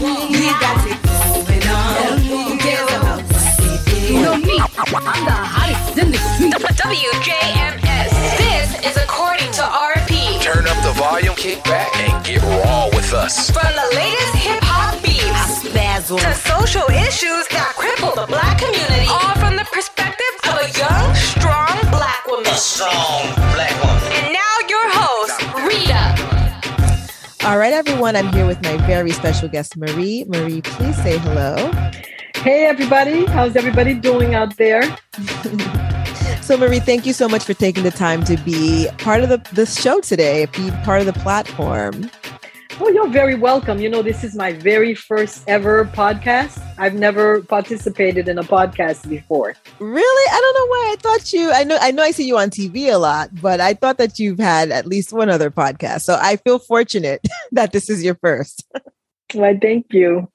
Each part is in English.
We got it going on. Who cares about what they do? You know me, I'm the hottest in the street. WJMS. This is according to RP. Turn up the volume, kick back, and get raw with us. From the latest hip hop beats to social issues that cripple the black community, all from the perspective of a young, strong black woman. strong black woman. All right, everyone. I'm here with my very special guest, Marie. Marie, please say hello. Hey, everybody. How's everybody doing out there? So, Marie, thank you so much for taking the time to be part of the this show today, be part of the platform. Oh, you're very welcome. You know, this is my very first ever podcast. I've never participated in a podcast before. Really? I don't know why I thought you. I know. I know. I see you on TV a lot, but I thought that you've had at least one other podcast. So I feel fortunate that this is your first. Why, thank you.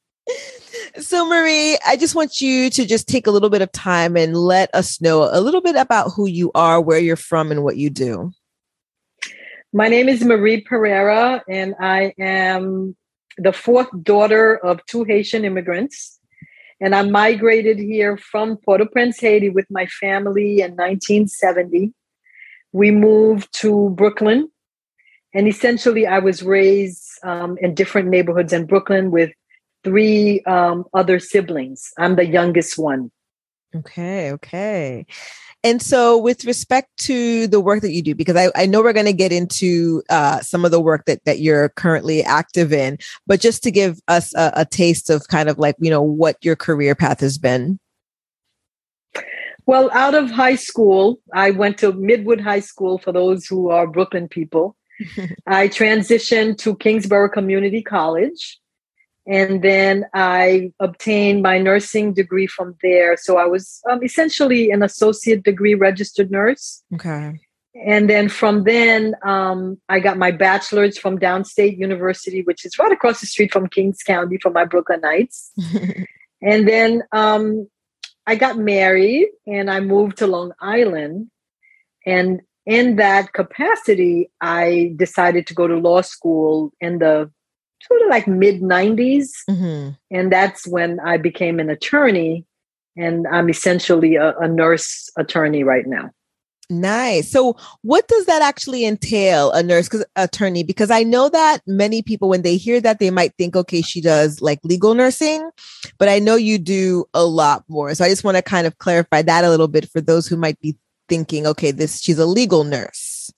So, Marie, I just want you to just take a little bit of time and let us know a little bit about who you are, where you're from, and what you do. My name is Marie Pereira, and I am the fourth daughter of two Haitian immigrants. And I migrated here from Port au Prince, Haiti, with my family in 1970. We moved to Brooklyn, and essentially, I was raised um, in different neighborhoods in Brooklyn with three um, other siblings. I'm the youngest one. Okay, okay. And so, with respect to the work that you do, because I, I know we're going to get into uh, some of the work that, that you're currently active in, but just to give us a, a taste of kind of like, you know, what your career path has been. Well, out of high school, I went to Midwood High School for those who are Brooklyn people. I transitioned to Kingsborough Community College. And then I obtained my nursing degree from there. So I was um, essentially an associate degree registered nurse. Okay. And then from then, um, I got my bachelor's from Downstate University, which is right across the street from Kings County from my Brooklyn Brooklynites. And then um, I got married and I moved to Long Island. And in that capacity, I decided to go to law school in the sort of like mid 90s. hmm And that's when I became an attorney. And I'm essentially a, a nurse attorney right now. Nice. So, what does that actually entail, a nurse attorney? Because I know that many people, when they hear that, they might think, okay, she does like legal nursing, but I know you do a lot more. So, I just want to kind of clarify that a little bit for those who might be thinking, okay, this she's a legal nurse.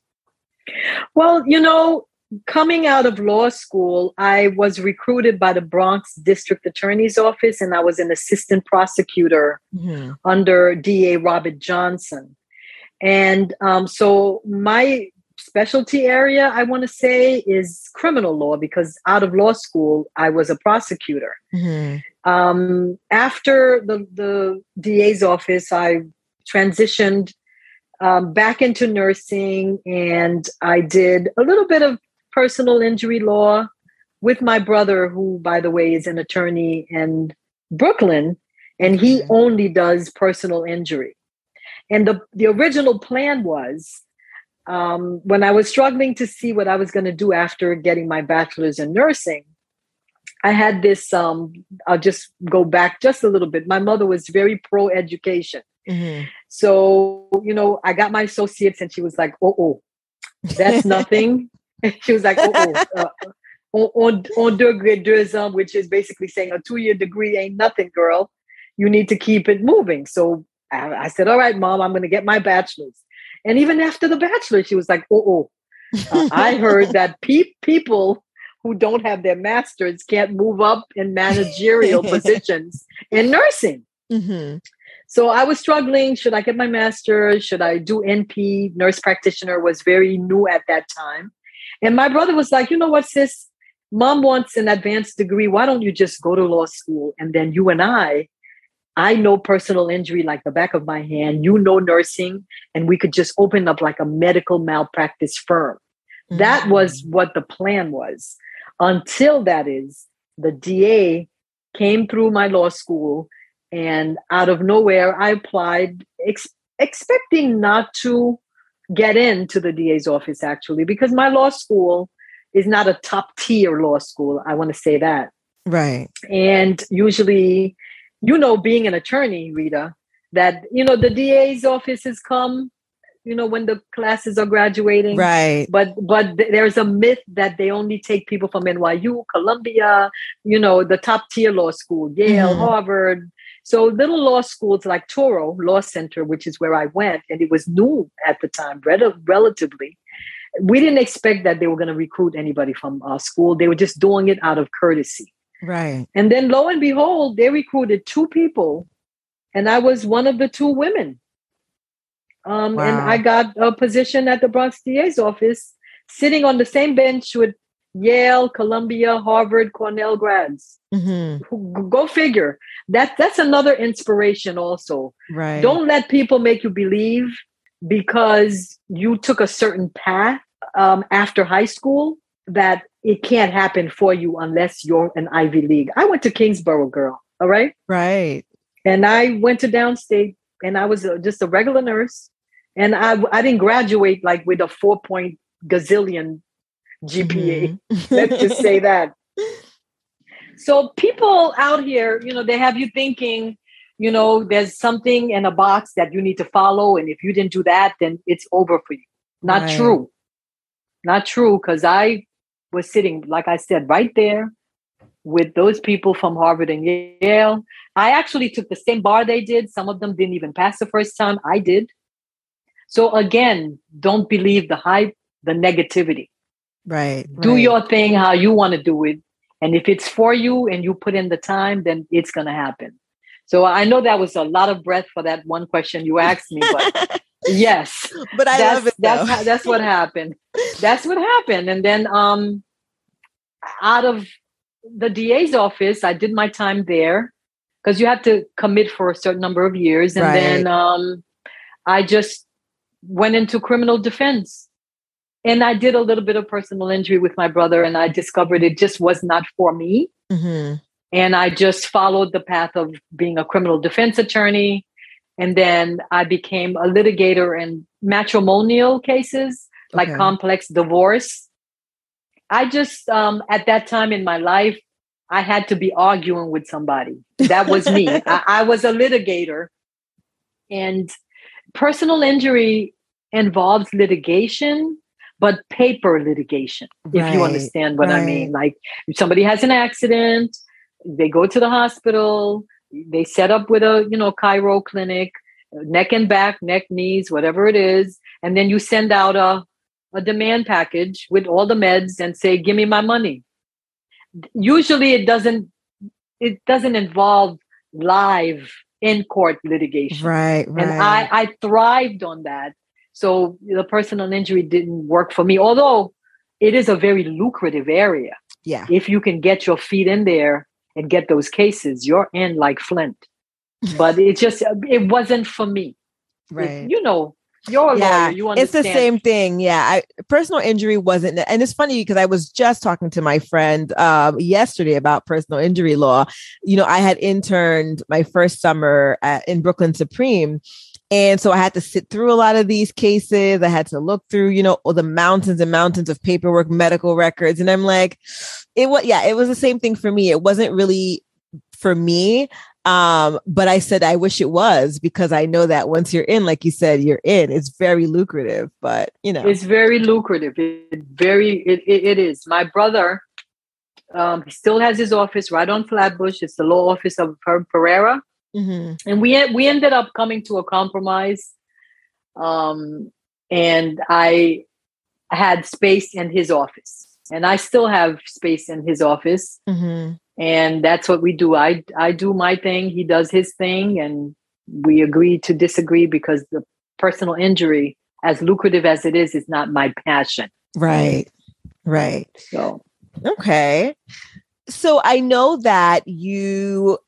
Well, you know, coming out of law school, I was recruited by the Bronx District Attorney's Office and I was an assistant prosecutor Mhm. under DA Robert Johnson. And um, so my specialty area, I want to say, is criminal law because out of law school, I was a prosecutor. Mhm. Um, after the, the DA's office, I transitioned um, back into nursing and I did a little bit of personal injury law with my brother, who, by the way, is an attorney in Brooklyn, and he only does personal injury. And the, the original plan was um, when I was struggling to see what I was going to do after getting my bachelor's in nursing, I had this. Um, I'll just go back just a little bit. My mother was very pro education. Mhm. So, you know, I got my associates and she was like, oh, oh, that's nothing. she was like, oh, oh, uh, on, on, on degré deux which is basically saying a two year degree ain't nothing, girl. You need to keep it moving. So I, I said, all right, mom, I'm going to get my bachelor's. And even after the bachelor, she was like, oh, oh, uh, I heard that pe- people who don't have their masters can't move up in managerial positions in nursing. Mhm. So I was struggling. Should I get my master's? Should I do NP? Nurse practitioner was very new at that time. And my brother was like, you know what, sis? Mom wants an advanced degree. Why don't you just go to law school? And then you and I, I know personal injury like the back of my hand. You know nursing. And we could just open up like a medical malpractice firm. That mm-hmm. was what the plan was. Until that is, the DA came through my law school, and out of nowhere, I applied, ex- expecting not to get into the DA's office actually, because my law school is not a top tier law school. I want to say that. Right. And usually, you know, being an attorney, Rita, that, you know, the DA's offices come, you know, when the classes are graduating. Right. But but th- there's a myth that they only take people from NYU, Columbia, you know, the top tier law school, Yale, Mhm. Harvard. So little law schools like Touro Law Center, which is where I went, and it was new at the time, rel- relatively. We didn't expect that they were going to recruit anybody from our school. They were just doing it out of courtesy. Right. And then lo and behold, they recruited two people, and I was one of the two women. Um, And I got a position at the Bronx DA's office, sitting on the same bench with Yale, Columbia, Harvard, Cornell grads. hmm Go figure. That that's another inspiration. Also, Right. don't let people make you believe because you took a certain path um, after high school that it can't happen for you unless you're an Ivy League. I went to Kingsborough, girl. All right. Right. And I went to downstate and I was uh, just a regular nurse. And I, I didn't graduate like with a four point gazillion GPA. Mhm. Let's just say that. So people out here, you know, they have you thinking, you know, there's something in a box that you need to follow. And if you didn't do that, then it's over for you. Not Right. true. Not true. Cause I was sitting, like I said, right there with those people from Harvard and Yale. I actually took the same bar they did. Some of them didn't even pass the first time. I did. So again, don't believe the hype, the negativity Right. do right. your thing how you want to do it and if it's for you and you put in the time then it's going to happen so i know that was a lot of breath for that one question you asked me but yes but I that's love it. that's though. how, that's what happened that's what happened and then um out of the da's office i did my time there because you have to commit for a certain number of years and then um i just went into criminal defense and i did a little bit of personal injury with my brother and i discovered it just was not for me Mhm. and I just followed the path of being a criminal defense attorney. And then I became a litigator in matrimonial cases like Okay. complex divorce. I just, um, at that time in my life, I had to be arguing with somebody. That was me. I, I was a litigator. And personal injury involves litigation, but paper litigation, if you understand what I mean. Like if somebody has an accident, they go to the hospital, they set up with a, you know, chiro clinic, neck and back, neck, knees, whatever it is, and then you send out a a demand package with all the meds and say, "Give me my money." Usually, it doesn't. It doesn't involve live in court litigation Right. Right. and I, I thrived on that. So the personal injury didn't work for me, although it is a very lucrative area. yeah. If you can get your feet in there and get those cases, you're in like Flint. But it just it wasn't for me. It- Right. you know, you're a yeah, lawyer. You it's the same thing. Yeah, I, personal injury wasn't, and it's funny because I was just talking to my friend um, yesterday about personal injury law. You know, I had interned my first summer at, in Brooklyn Supreme. And so I had to sit through a lot of these cases. I had to look through, you know, all the mountains and mountains of paperwork, medical records. And I'm like, it was, yeah, it was the same thing for me. It wasn't really for me. Um, but I said I wish it was because I know that once you're in, like you said, you're in. It's very lucrative, but you know, It's very lucrative. It very it, it, it is. My brother um, he still has his office right on Flatbush. It's the law office of Herb Pereira. Mhm. and we we ended up coming to a compromise um and i had space in his office and i still have space in his office Mhm. and that's what we do i i do my thing he does his thing and we agree to disagree because the personal injury as lucrative as it is is not my passion right, right. so Okay. So I know that you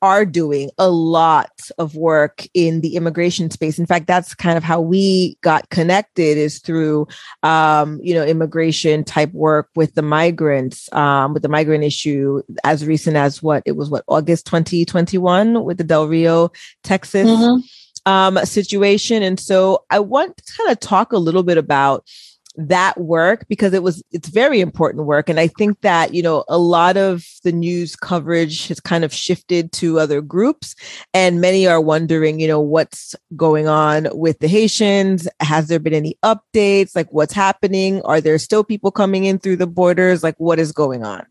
are doing a lot of work in the immigration space. In fact, that's kind of how we got connected is through um, you know, immigration type work with the migrants, um, with the migrant issue as recent as what it was what August 2021 with the Del Rio, Texas Mhm. um, situation. And so I want to kind of talk a little bit about that work because it was it's very important work. And i think that you know a lot of the news coverage has kind of shifted to other groups and many are wondering you know what's going on with the haitians. Has there been any updates? Like what's happening? Are there still people coming in through the borders? Like what is going on?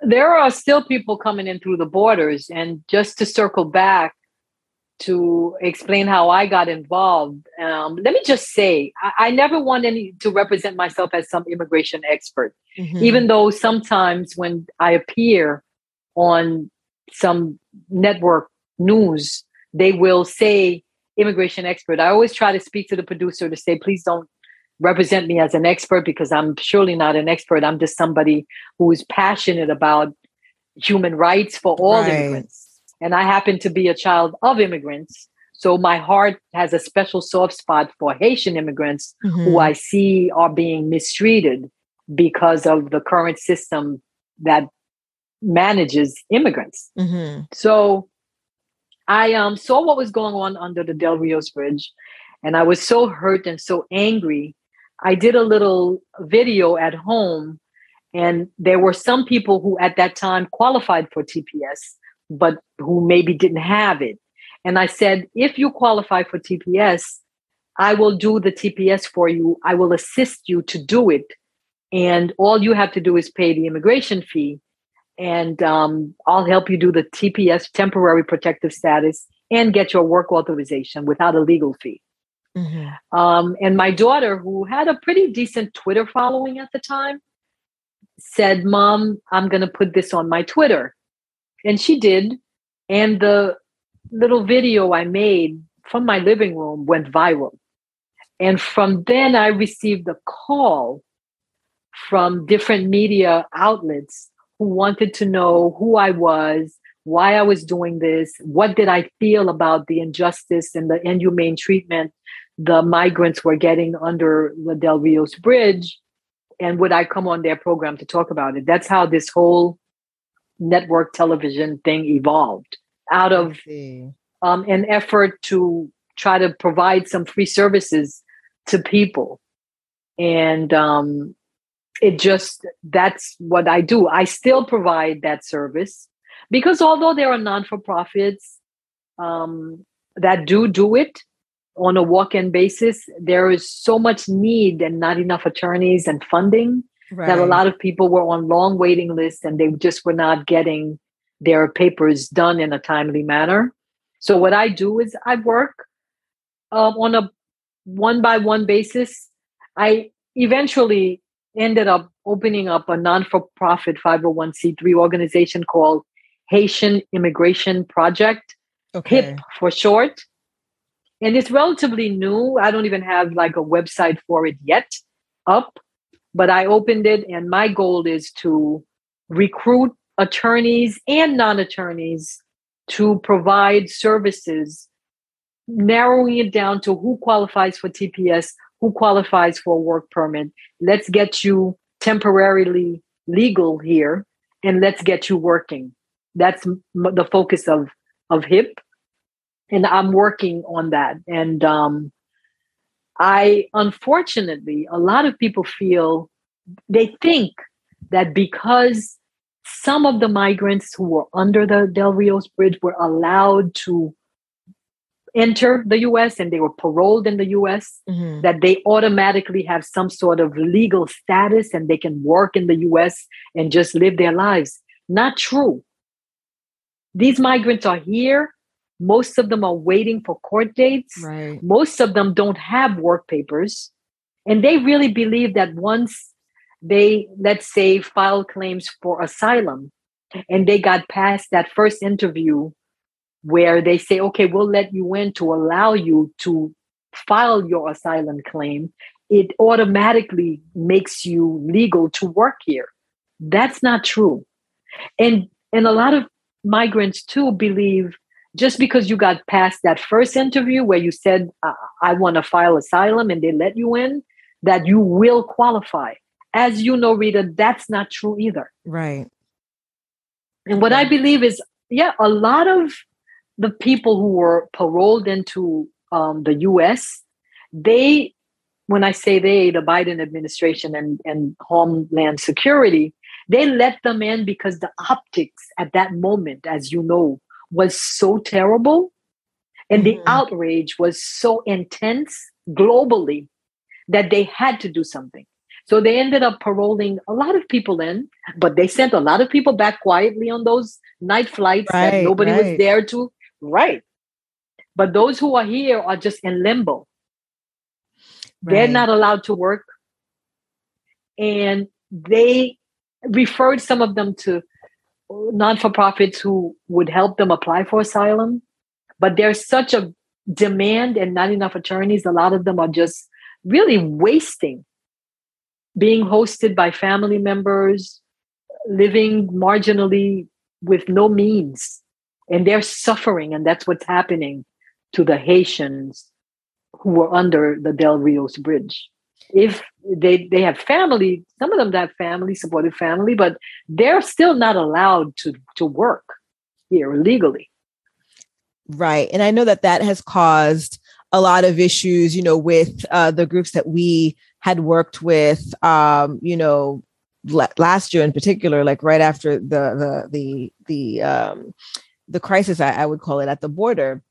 There are still people coming in through the borders. And just to circle back to explain how I got involved. Um, let me just say, I, I, never want any to represent myself as some immigration expert, mm-hmm. even though sometimes when I appear on some network news, they will say immigration expert. I always try to speak to the producer to say, please don't represent me as an expert because I'm surely not an expert. I'm just somebody who is passionate about human rights for all right. immigrants and I happen to be a child of immigrants. So my heart has a special soft spot for Haitian immigrants mm-hmm. who I see are being mistreated because of the current system that manages immigrants. Mm-hmm. So I um, saw what was going on under the Del Rios Bridge, and I was so hurt and so angry. I did a little video at home, and there were some people who at that time qualified for TPS but who maybe didn't have it. And I said, if you qualify for TPS, I will do the TPS for you. I will assist you to do it. And all you have to do is pay the immigration fee. And um, I'll help you do the TPS, temporary protective status, and get your work authorization without a legal fee. Mm-hmm. Um, and my daughter, who had a pretty decent Twitter following at the time, said, Mom, I'm going to put this on my Twitter. And she did. And the little video I made from my living room went viral. And from then, I received a call from different media outlets who wanted to know who I was, why I was doing this, what did I feel about the injustice and the inhumane treatment the migrants were getting under the Del Rios Bridge, and would I come on their program to talk about it? That's how this whole network television thing evolved out of um, an effort to try to provide some free services to people. And um, it just, that's what I do. I still provide that service because although there are non for profits um, that do do it on a walk in basis, there is so much need and not enough attorneys and funding right. that a lot of people were on long waiting lists and they just were not getting their papers done in a timely manner. So what I do is I work um, on a one by one basis. I eventually ended up opening up a non-for-profit 501c3 organization called Haitian Immigration Project, okay. HIP for short. And it's relatively new. I don't even have like a website for it yet up but I opened it, and my goal is to recruit attorneys and non attorneys to provide services, narrowing it down to who qualifies for TPS, who qualifies for a work permit. Let's get you temporarily legal here and let's get you working. That's m- the focus of, of HIP. And I'm working on that. And um, I unfortunately, a lot of people feel they think that because some of the migrants who were under the Del Rios Bridge were allowed to enter the US and they were paroled in the US, mm-hmm. that they automatically have some sort of legal status and they can work in the US and just live their lives. Not true. These migrants are here most of them are waiting for court dates. Right. Most of them don't have work papers. And they really believe that once they, let's say, file claims for asylum and they got past that first interview where they say, okay, we'll let you in to allow you to file your asylum claim, it automatically makes you legal to work here. That's not true. And and a lot of migrants too believe just because you got past that first interview where you said, I want to file asylum and they let you in, that you will qualify. As you know, Rita, that's not true either. Right. And what I believe is, yeah, a lot of the people who were paroled into um, the US, they when I say they, the Biden administration and, and Homeland Security, they let them in because the optics at that moment, as you know, was so terrible. And the mm-hmm. outrage was so intense globally that they had to do something. So they ended up paroling a lot of people in, but they sent a lot of people back quietly on those night flights that Right, nobody was there to. Right. But those who are here are just in limbo. They're not allowed to work. And they referred some of them to non for profits who would help them apply for asylum. But there's such a demand and not enough attorneys. A lot of them are just really wasting being hosted by family members, living marginally with no means. And they're suffering, and that's what's happening to the Haitians who were under the Del Rios Bridge. If they they have family, some of them have family, supportive family, but they're still not allowed to to work here legally. Right. And I know that that has caused a lot of issues, you know, with uh, the groups that we had worked with, um, you know, la- last year in particular, like right after the, the, the, the, um, the crisis, I, I would call it at the border.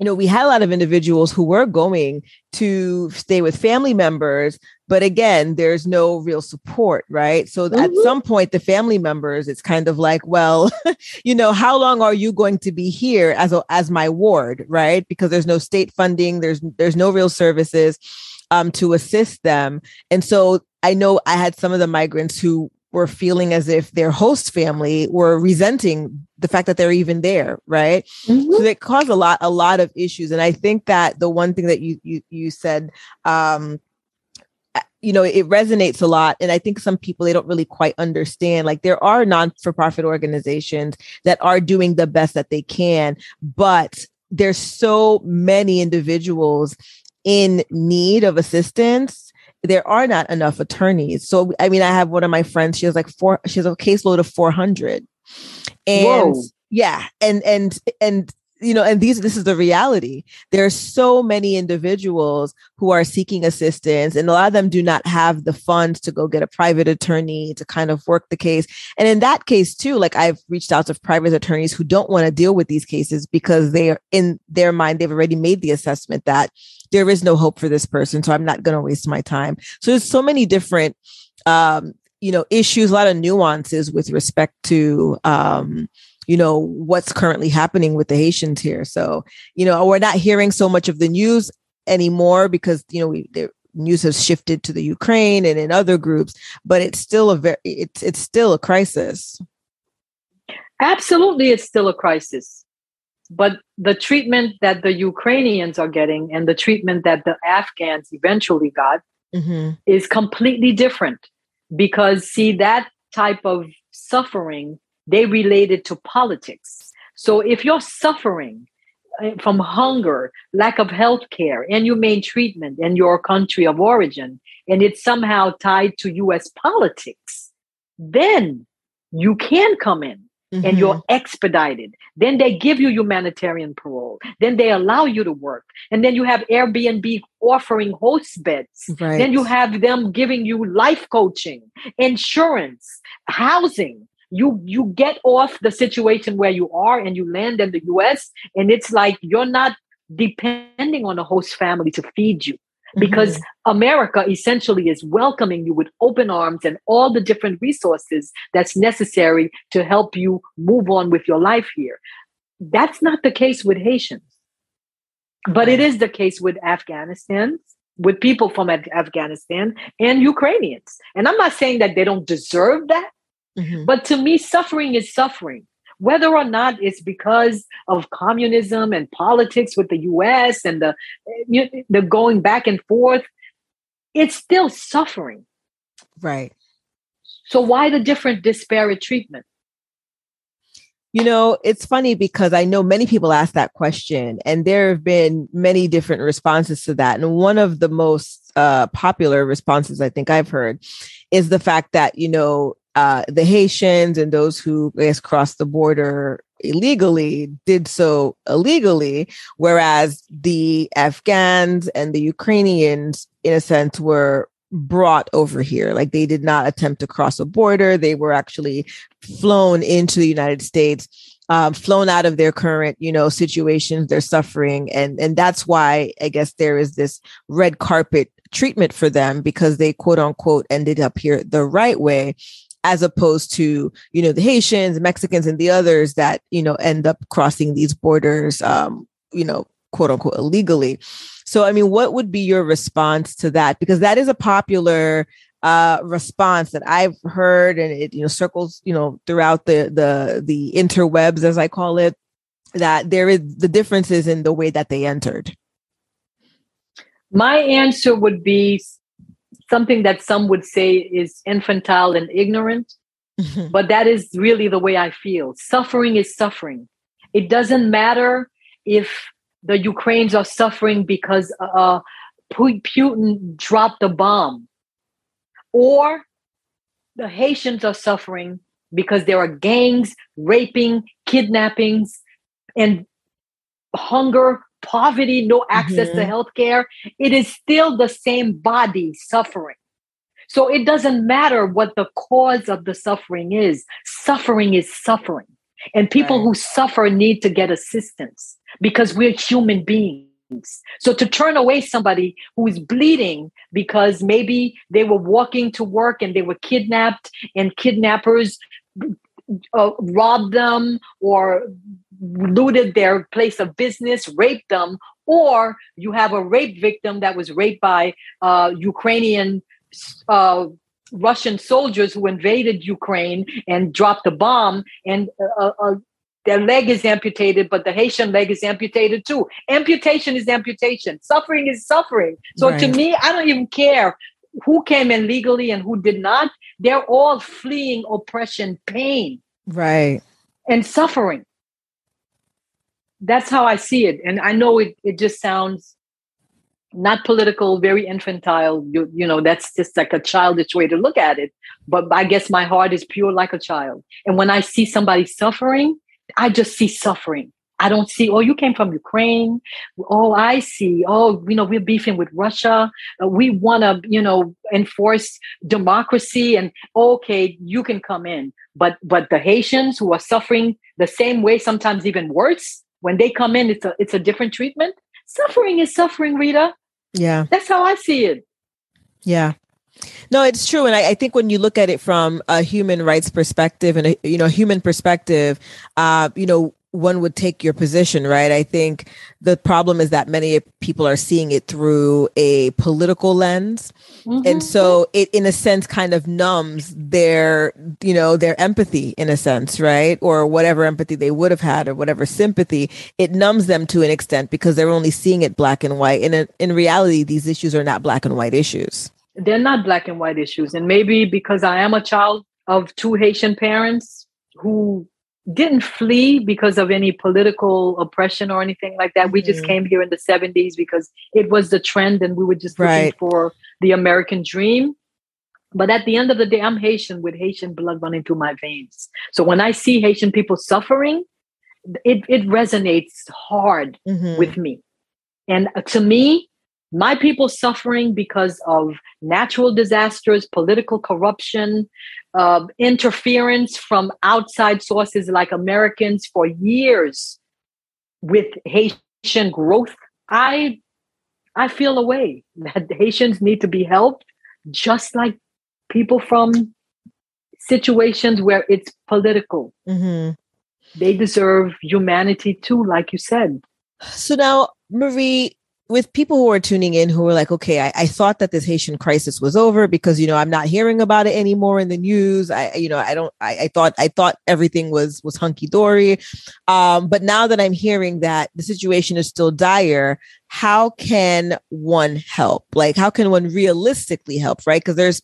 You know, we had a lot of individuals who were going to stay with family members, but again, there's no real support, right? So at Mhm. some point, the family members, it's kind of like, well, you know, how long are you going to be here as a, as my ward, right? Because there's no state funding, there's there's no real services um, to assist them, and so I know I had some of the migrants who were feeling as if their host family were resenting the fact that they're even there, right? So it caused a lot a lot of issues, and I think that the one thing that you you you said. Um, you know it resonates a lot and i think some people they don't really quite understand like there are non-for-profit organizations that are doing the best that they can but there's so many individuals in need of assistance there are not enough attorneys so i mean i have one of my friends she has like four she has a caseload of 400 and Whoa. yeah and and and you know and these this is the reality. There are so many individuals who are seeking assistance and a lot of them do not have the funds to go get a private attorney to kind of work the case. And in that case too like i've reached out to private attorneys who don't want to deal with these cases because they are in their mind they've already made the assessment that there is no hope for this person so i'm not going to waste my time. So there's so many different um you know issues a lot of nuances with respect to um you know what's currently happening with the Haitians here. So you know we're not hearing so much of the news anymore because you know we the news has shifted to the Ukraine and in other groups, but it's still a very it's it's still a crisis. Absolutely, it's still a crisis. But the treatment that the Ukrainians are getting and the treatment that the Afghans eventually got Mhm. is completely different because see that type of suffering they relate it to politics so if you're suffering uh, from hunger lack of health care inhumane treatment in your country of origin and it's somehow tied to us politics then you can come in and Mhm. you're expedited. Then they give you humanitarian parole. Then they allow you to work. And then you have Airbnb offering host beds. right. Then you have them giving you life coaching, insurance, housing. You you get off the situation where you are and you land in the US and it's like you're not depending on a host family to feed you because Mhm. America essentially is welcoming you with open arms and all the different resources that's necessary to help you move on with your life here. That's not the case with Haitians, but it is the case with Afghanistan, with people from Af- Afghanistan and Ukrainians. And I'm not saying that they don't deserve that, Mhm. but to me, suffering is suffering. Whether or not it's because of communism and politics with the US and the, you- the going back and forth, it's still suffering. right. So, why the different disparate treatment? You know, it's funny because I know many people ask that question, and there have been many different responses to that. And one of the most uh, popular responses I think I've heard is the fact that, you know, uh, the Haitians and those who I guess crossed the border illegally did so illegally, whereas the Afghans and the Ukrainians, in a sense, were brought over here. Like they did not attempt to cross a border. They were actually flown into the United States, um, flown out of their current, you know, situations, they're suffering. And, and that's why I guess there is this red carpet treatment for them because they quote unquote ended up here the right way as opposed to you know the haitians mexicans and the others that you know end up crossing these borders um you know quote unquote illegally. So i mean what would be your response to that? Because that is a popular uh response that i've heard and it you know circles you know throughout the the the interwebs as i call it that there is the differences in the way that they entered. My answer would be something that some would say is infantile and ignorant, Mm-hmm. but that is really the way I feel. Suffering is suffering. It doesn't matter if the Ukrainians are suffering because uh, Putin dropped a bomb, or the Haitians are suffering because there are gangs, raping, kidnappings, and hunger, poverty, no access to Mhm. healthcare. It is still the same body suffering. So it doesn't matter what the cause of the suffering is. Suffering is suffering. And people Right. who suffer need to get assistance because we're human beings. So to turn away somebody who is bleeding because maybe they were walking to work and they were kidnapped and kidnappers uh, robbed them or looted their place of business, raped them, or you have a rape victim that was raped by uh, Ukrainian uh, Russian soldiers who invaded Ukraine and dropped a bomb, and uh, uh, their leg is amputated, but the Haitian leg is amputated too. Amputation is amputation. Suffering is suffering. So to me, I don't even care who came in legally and who did not. They're all fleeing oppression, pain, right and suffering. That's how I see it. And I know it, it just sounds not political, very infantile. You, you know, that's just like a childish way to look at it. But I guess my heart is pure like a child. And when I see somebody suffering, I just see suffering. I don't see, oh, you came from Ukraine. Oh, I see. Oh, you know, we're beefing with Russia. Uh, we want to, you know, enforce democracy. And okay, you can come in. But but the Haitians who are suffering the same way, sometimes even worse, when they come in, it's a it's a different treatment. Suffering is suffering, Rita. yeah That's how I see it. Yeah. No, it's true. And I, I think when you look at it from a human rights perspective and a you know human perspective, uh, you know, one would take your position, right? I think the problem is that many people are seeing it through a political lens. Mm-hmm. And so it in a sense kind of numbs their, you know, their empathy in a sense, right? Or whatever empathy they would have had or whatever sympathy, it numbs them to an extent because they're only seeing it black and white. And in, in reality, these issues are not black and white issues. they're not black and white issues. And maybe because I am a child of two Haitian parents who didn't flee because of any political oppression or anything like that. We just Mhm. came here in the 70s because it was the trend and we were just looking Right. for the American dream. But at the end of the day, I'm Haitian with Haitian blood running through my veins. So when I see Haitian people suffering, it, it resonates hard Mhm. with me. And to me, my people suffering because of natural disasters, political corruption, uh, interference from outside sources like Americans for years with Haitian growth. I I feel a way that Haitians need to be helped, just like people from situations where it's political. Mhm. They deserve humanity too, like you said. So now, Marie, with people who are tuning in who are like, okay, I, I thought that this Haitian crisis was over because you know I'm not hearing about it anymore in the news. I you know I don't I, I thought I thought everything was was hunky dory, um, but now that I'm hearing that the situation is still dire, how can one help? Like, how can one realistically help? Right? Because there's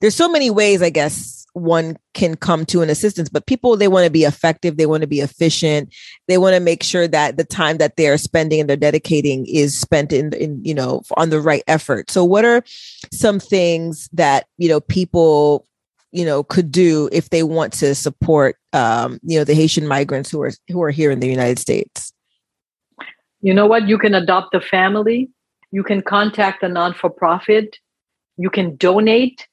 there's so many ways, I guess, one can come to an assistance, but people they want to be effective, they want to be efficient, they want to make sure that the time that they're spending and they're dedicating is spent in, in you know on the right effort. So, what are some things that you know people you know could do if they want to support um, you know the Haitian migrants who are who are here in the United States? You know what? You can adopt a family. You can contact a non for profit. You can donate.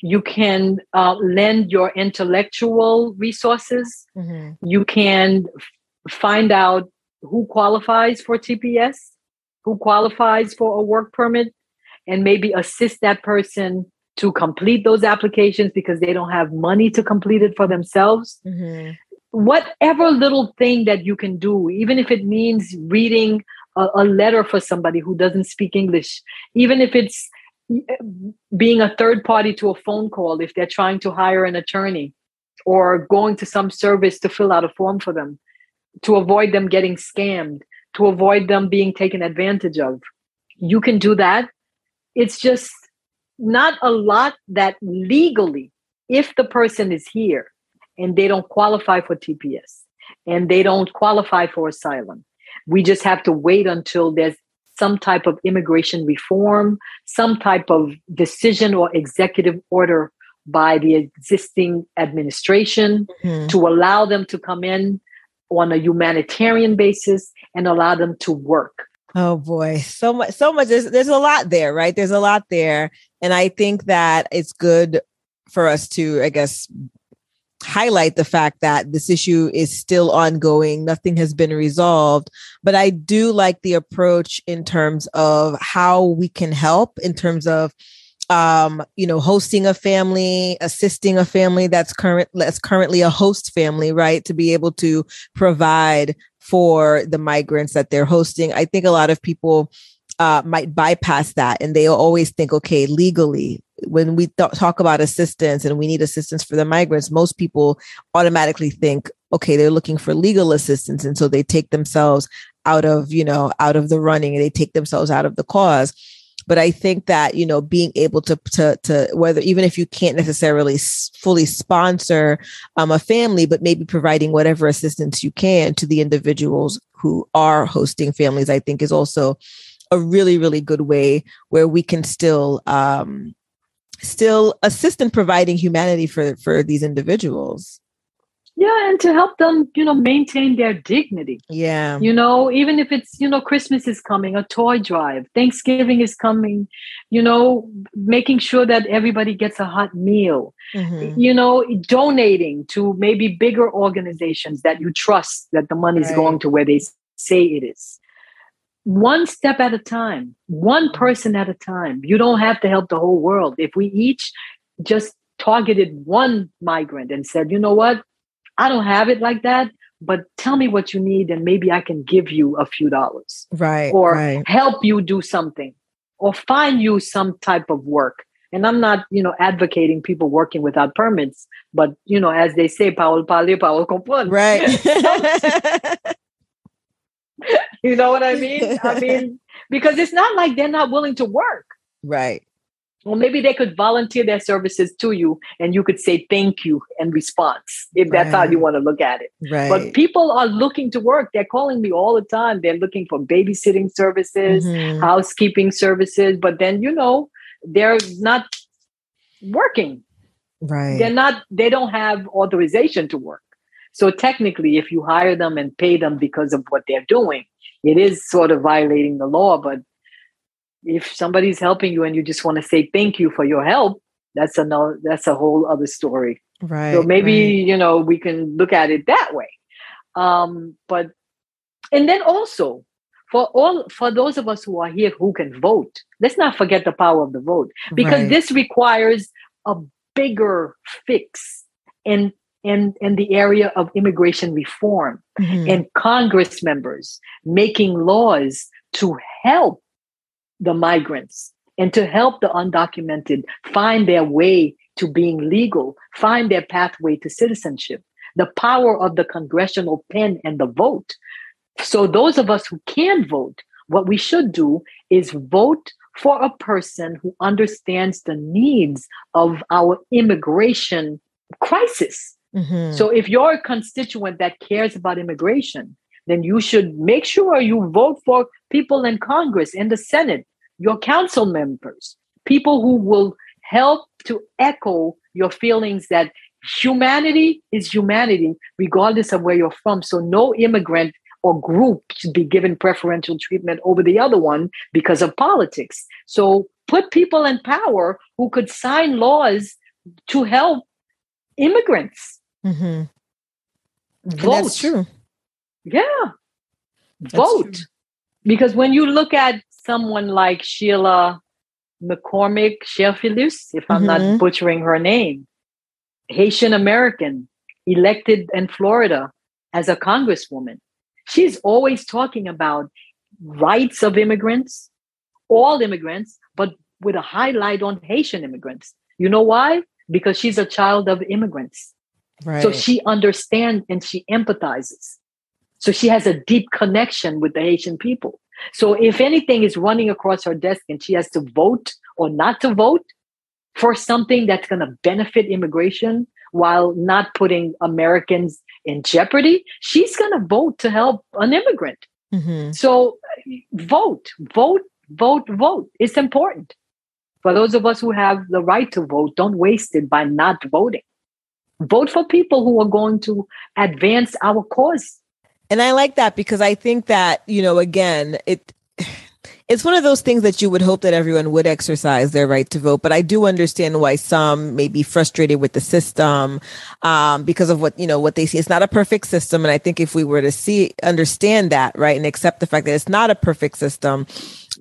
You can uh, lend your intellectual resources. Mm-hmm. You can f- find out who qualifies for TPS, who qualifies for a work permit, and maybe assist that person to complete those applications because they don't have money to complete it for themselves. Mm-hmm. Whatever little thing that you can do, even if it means reading a, a letter for somebody who doesn't speak English, even if it's being a third party to a phone call if they're trying to hire an attorney or going to some service to fill out a form for them to avoid them getting scammed to avoid them being taken advantage of. You can do that. It's just not a lot that legally if the person is here and they don't qualify for TPS and they don't qualify for asylum we just have to wait until there's some type of immigration reform, some type of decision or executive order by the existing administration Mhm. to allow them to come in on a humanitarian basis and allow them to work. Oh boy, so much, so much. There's there's a lot there, right? There's a lot there, and I think that it's good for us to, I guess, highlight the fact that this issue is still ongoing. Nothing has been resolved, but I do like the approach in terms of how we can help. In terms of um you know hosting a family assisting a family that's current that's currently a host family right to be able to provide for the migrants that they're hosting i think a lot of people uh, might bypass that and they'll always think okay legally when we th- talk about assistance and we need assistance for the migrants most people automatically think okay they're looking for legal assistance. And so they take themselves out of you know out of the running and they take themselves out of the cause. But I think that you know being able to to to whether even if you can't necessarily fully sponsor um, a family, but maybe providing whatever assistance you can to the individuals who are hosting families, I think is also a really really good way where we can still um, still assist in providing humanity for for these individuals. Yeah, and to help them, you know, maintain their dignity. Yeah. You know, even if it's, you know, Christmas is coming, a toy drive, Thanksgiving is coming, you know, making sure that everybody gets a hot meal, Mhm. you know, donating to maybe bigger organizations that you trust that the money is Right. going to where they say it is. One step at a time, one person at a time. You don't have to help the whole world. If we each just targeted one migrant and said, you know what, I don't have it like that, but tell me what you need and maybe I can give you a few dollars Right. or right. help you do something or find you some type of work. And I'm not, you know, advocating people working without permits, but you know, as they say, Paul parler, Paul comprendre. Right. You know what I mean? I mean, because it's not like they're not willing to work. right. Well, maybe they could volunteer their services to you and you could say thank you in response, if that's how you want to look at it. Right. But people are looking to work. They're calling me all the time. They're looking for babysitting services, Mhm. housekeeping services, but then, you know, they're not working. Right. They're not, they don't have authorization to work. So technically, if you hire them and pay them because of what they're doing, it is sort of violating the law. But if somebody's helping you and you just want to say thank you for your help, that's another that's a whole other story. Right. So maybe, right. you know, we can look at it that way. Um, but and then also for all for those of us who are here who can vote, let's not forget the power of the vote because Right. this requires a bigger fix in in in the area of immigration reform Mhm. and Congress members making laws to help the migrants and to help the undocumented find their way to being legal, find their pathway to citizenship. The power of the congressional pen and the vote. So, those of us who can vote, what we should do is vote for a person who understands the needs of our immigration crisis. Mhm. So if you're a constituent that cares about immigration, then you should make sure you vote for people in Congress, in the Senate, your council members, people who will help to echo your feelings that humanity is humanity, regardless of where you're from. So no immigrant or group should be given preferential treatment over the other one because of politics. So put people in power who could sign laws to help immigrants. Mm-hmm. Vote. That's true. Yeah. That's Vote. true. Because when you look at someone like Sheila McCormick Cherfilus, if I'm Mhm. not butchering her name, Haitian American, elected in Florida as a congresswoman. She's always talking about rights of immigrants, all immigrants, but with a highlight on Haitian immigrants. You know why? Because she's a child of immigrants. Right. So she understands and she empathizes. So she has a deep connection with the Haitian people. So if anything is running across her desk and she has to vote or not to vote for something that's going to benefit immigration while not putting Americans in jeopardy, she's going to vote to help an immigrant. Mhm. So vote, vote, vote, vote. It's important. For those of us who have the right to vote, don't waste it by not voting. Vote for people who are going to advance our cause. And I like that because I think that, you know, again, it it's one of those things that you would hope that everyone would exercise their right to vote. But I do understand why some may be frustrated with the system um, because of what, you know, what they see. It's not a perfect system. And I think if we were to see, understand that, right, and accept the fact that it's not a perfect system,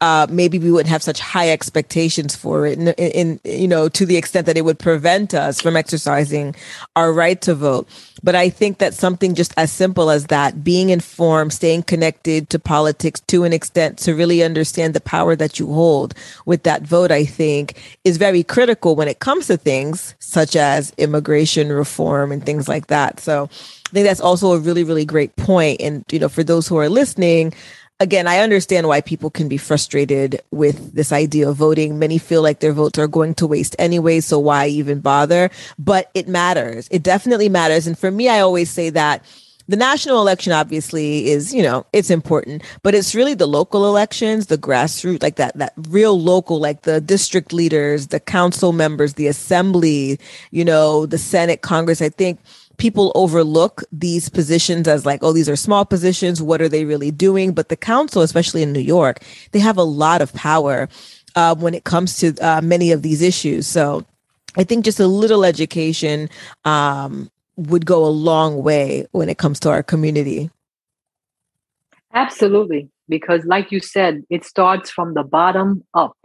uh, maybe we wouldn't have such high expectations for it in, in, you know, to the extent that it would prevent us from exercising our right to vote. But I think that something just as simple as that, being informed, staying connected to politics to an extent to really understand the power that you hold with that vote, I think is very critical when it comes to things such as immigration reform and things like that. So I think that's also a really, really great point. And, you know, for those who are listening, again, I understand why people can be frustrated with this idea of voting. Many feel like their votes are going to waste anyway, so why even bother? But it matters. It definitely matters. And for me, I always say that the national election obviously is, you know, it's important, but it's really the local elections, the grassroots, like that, that real local, like the district leaders, the council members, the assembly, you know, the Senate, Congress. I think people overlook these positions as like, oh, these are small positions. What are they really doing? But the council, especially in New York, they have a lot of power uh, when it comes to uh, many of these issues. So I think just a little education um, would go a long way when it comes to our community. Absolutely. Because, like you said, it starts from the bottom up.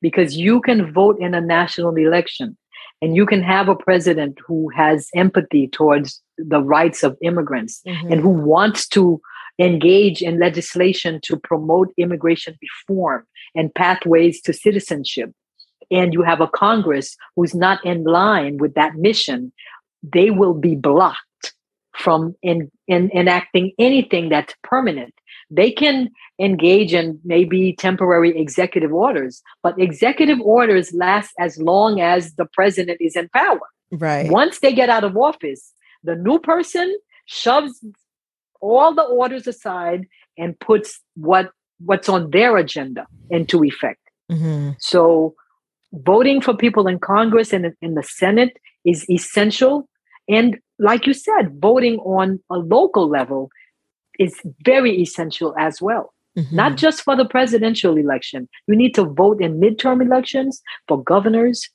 Because you can vote in a national election and you can have a president who has empathy towards the rights of immigrants mm-hmm. and who wants to engage in legislation to promote immigration reform and pathways to citizenship. And you have a Congress who's not in line with that mission, they will be blocked from in, in, enacting anything that's permanent. They can engage in maybe temporary executive orders, but executive orders last as long as the president is in power. Right. Once they get out of office, the new person shoves all the orders aside and puts what what's on their agenda into effect. hmm So voting for people in Congress and in the Senate is essential. And like you said, voting on a local level is very essential as well. Mm-hmm. Not just for the presidential election. You need to vote in midterm elections for governors,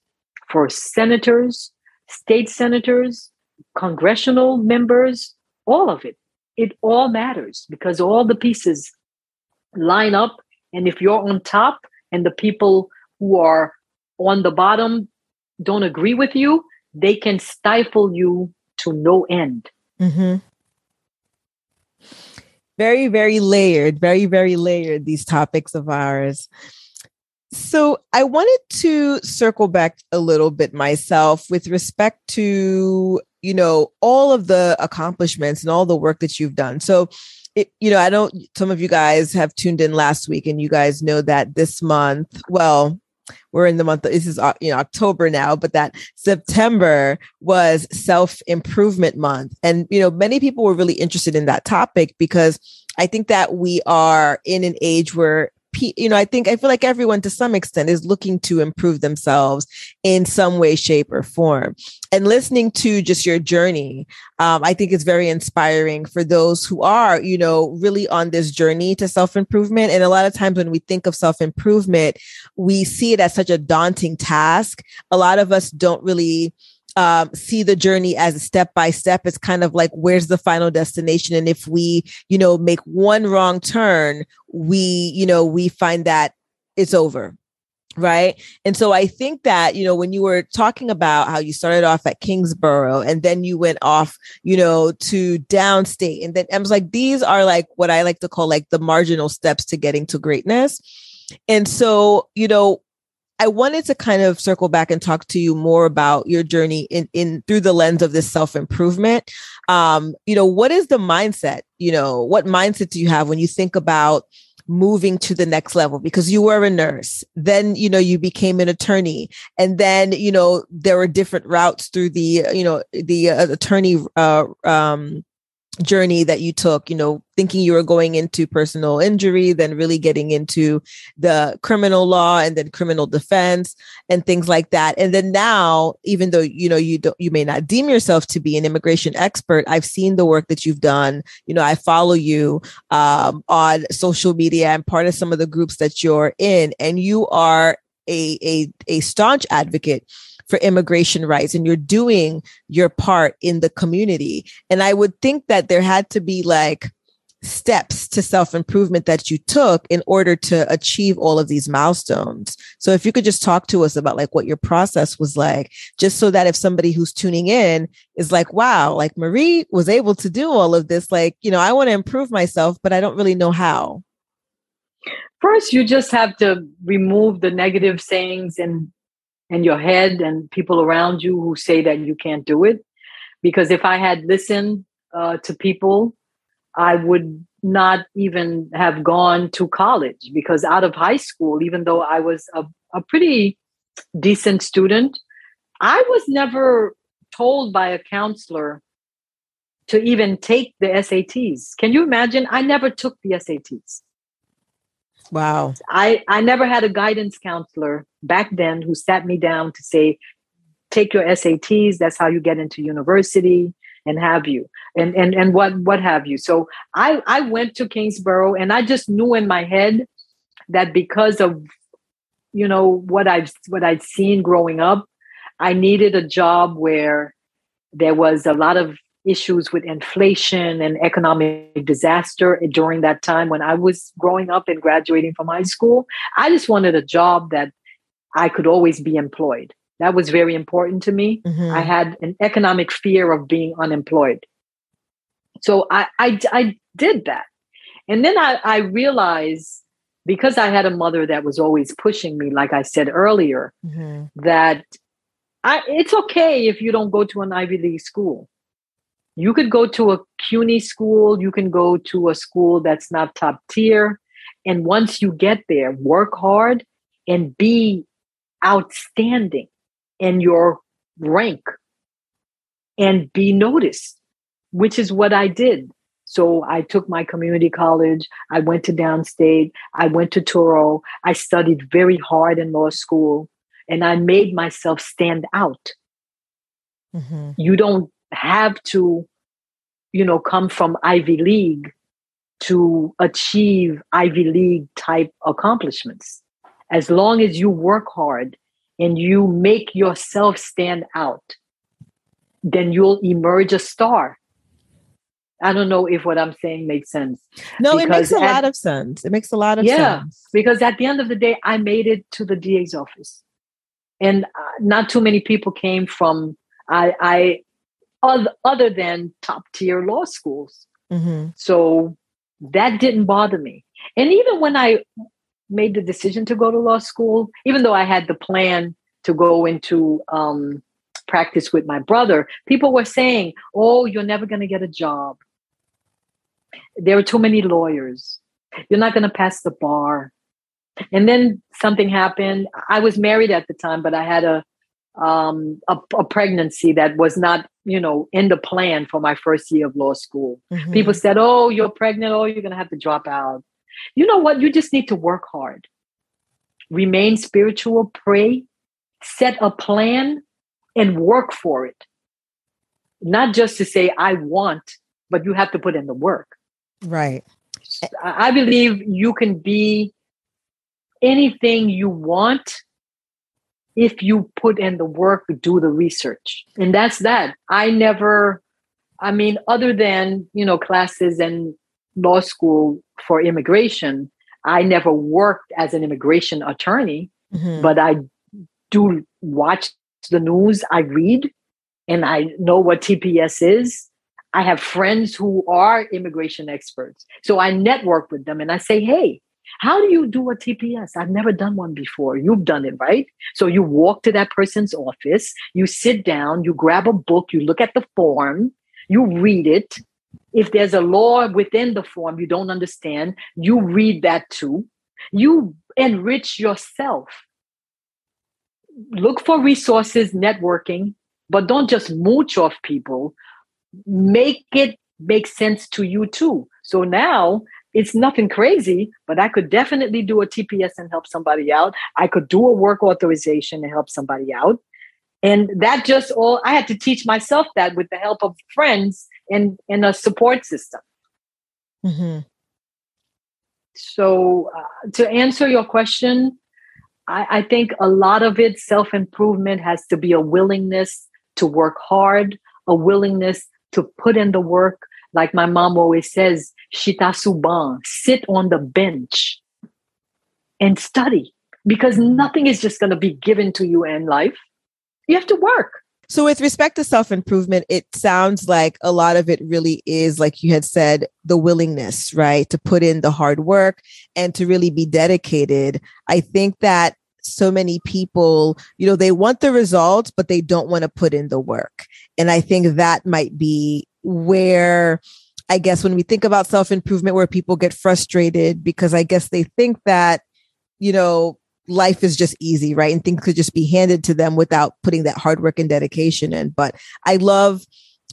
for senators, state senators, congressional members, all of it. It all matters because all the pieces line up. And if you're on top and the people who are on the bottom don't agree with you, they can stifle you to no end. hmm Very, very layered, very, very layered, these topics of ours. So I wanted to circle back a little bit myself with respect to, you know, all of the accomplishments and all the work that you've done. So it, you know, I don't, some of you guys have tuned in last week and you guys know that this month, well, we're in the month this is uh, you know october now but that september was self improvement month. And you know many people were really interested in that topic because i think that we are in an age where you know, I think I feel like everyone to some extent is looking to improve themselves in some way, shape, or form. And listening to just your journey, um, I think is very inspiring for those who are, you know, really on this journey to self improvement. And a lot of times when we think of self improvement, we see it as such a daunting task. A lot of us don't really um, see the journey as a step by step. It's kind of like, where's the final destination? And if we, you know, make one wrong turn, we, you know, we find that it's over. Right. And so I think that, you know, when you were talking about how you started off at Kingsborough and then you went off, you know, to downstate, and then I was like, these are like what I like to call like the marginal steps to getting to greatness. And so, you know, I wanted to kind of circle back and talk to you more about your journey in, in through the lens of this self improvement. Um, you know, what is the mindset? You know, what mindset do you have when you think about moving to the next level? Because you were a nurse, then you know you became an attorney, and then you know there were different routes through the you know the uh, attorney uh, um, journey that you took, you know, thinking you were going into personal injury, then really getting into the criminal law and then criminal defense and things like that. And then now, even though, you know, you don't, you may not deem yourself to be an immigration expert, I've seen the work that you've done. You know, I follow you um, on social media and part of some of the groups that you're in, and you are a, a, a staunch advocate for immigration rights and you're doing your part in the community. And I would think that there had to be like steps to self improvement that you took in order to achieve all of these milestones. So if you could just talk to us about like what your process was like, just so that if somebody who's tuning in is like, wow, like Marie was able to do all of this, like, you know, I want to improve myself, but I don't really know how. First, you just have to remove the negative sayings and and your head and people around you who say that you can't do it. Because if I had listened uh, to people, I would not even have gone to college because out of high school, even though I was a, a pretty decent student, I was never told by a counselor to even take the SATs. Can you imagine? I never took the SATs. Wow. I, I never had a guidance counselor back then who sat me down to say, take your SATs, that's how you get into university and have you and and and what what have you. So I I went to Kingsborough and I just knew in my head that because of you know what I've what I'd seen growing up, I needed a job where there was a lot of issues with inflation and economic disaster during that time when I was growing up and graduating from high school. I just wanted a job that I could always be employed. That was very important to me. Mm-hmm. I had an economic fear of being unemployed. So I, I, I did that. And then I, I realized because I had a mother that was always pushing me, like I said earlier, mm-hmm. that I, it's okay if you don't go to an Ivy League school. You could go to a CUNY school, you can go to a school that's not top tier. And once you get there, work hard and be outstanding in your rank and be noticed, which is what I did. So I took my community college. I went to downstate. I went to Touro. I studied very hard in law school and I made myself stand out. Mm-hmm. You don't have to, you know, come from Ivy League to achieve Ivy League type accomplishments. As long as you work hard and you make yourself stand out, then you'll emerge a star. I don't know if what I'm saying makes sense. No, it makes a at, lot of sense. It makes a lot of yeah, sense. Because at the end of the day, I made it to the DA's office. And uh, not too many people came from I, I other, other than top tier law schools. Mm-hmm. So that didn't bother me. And even when I made the decision to go to law school, even though I had the plan to go into um, practice with my brother, people were saying, Oh, you're never going to get a job. There are too many lawyers. You're not going to pass the bar. And then something happened. I was married at the time, but I had a um, a, a, pregnancy that was not, you know, in the plan for my first year of law school. Mm-hmm. People said, "Oh, you're pregnant. Oh, you're going to have to drop out." You know what? You just need to work hard. Remain spiritual, pray, set a plan, and work for it. Not just to say, I want, but you have to put in the work. Right. I believe you can be anything you want if you put in the work, do the research. And that's that. I never, I mean, other than, you know, classes and law school for immigration, I never worked as an immigration attorney, Mhm. but I do watch the news, I read, and I know what TPS is. I have friends who are immigration experts. So I network with them and I say, hey, how do you do a TPS? I've never done one before. You've done it, right? So you walk to that person's office, you sit down, you grab a book, you look at the form, you read it. If there's a law within the form you don't understand, you read that too. You enrich yourself. Look for resources, networking, but don't just mooch off people. Make it make sense to you too. So now it's nothing crazy, but I could definitely do a TPS and help somebody out. I could do a work authorization and help somebody out. And that just all I had to teach myself that with the help of friends and, and a support system. Mhm. So, uh, to answer your question, I, I think a lot of it, self improvement, has to be a willingness to work hard, a willingness to put in the work. Like my mom always says, shita suban, sit on the bench and study because nothing is just going to be given to you in life. You have to work. So, with respect to self improvement, it sounds like a lot of it really is, like you had said, the willingness, right? To put in the hard work and to really be dedicated. I think that so many people, you know, they want the results, but they don't want to put in the work. And I think that might be where. I guess when we think about self improvement, where people get frustrated because I guess they think that, you know, life is just easy, right? And things could just be handed to them without putting that hard work and dedication in. But I love,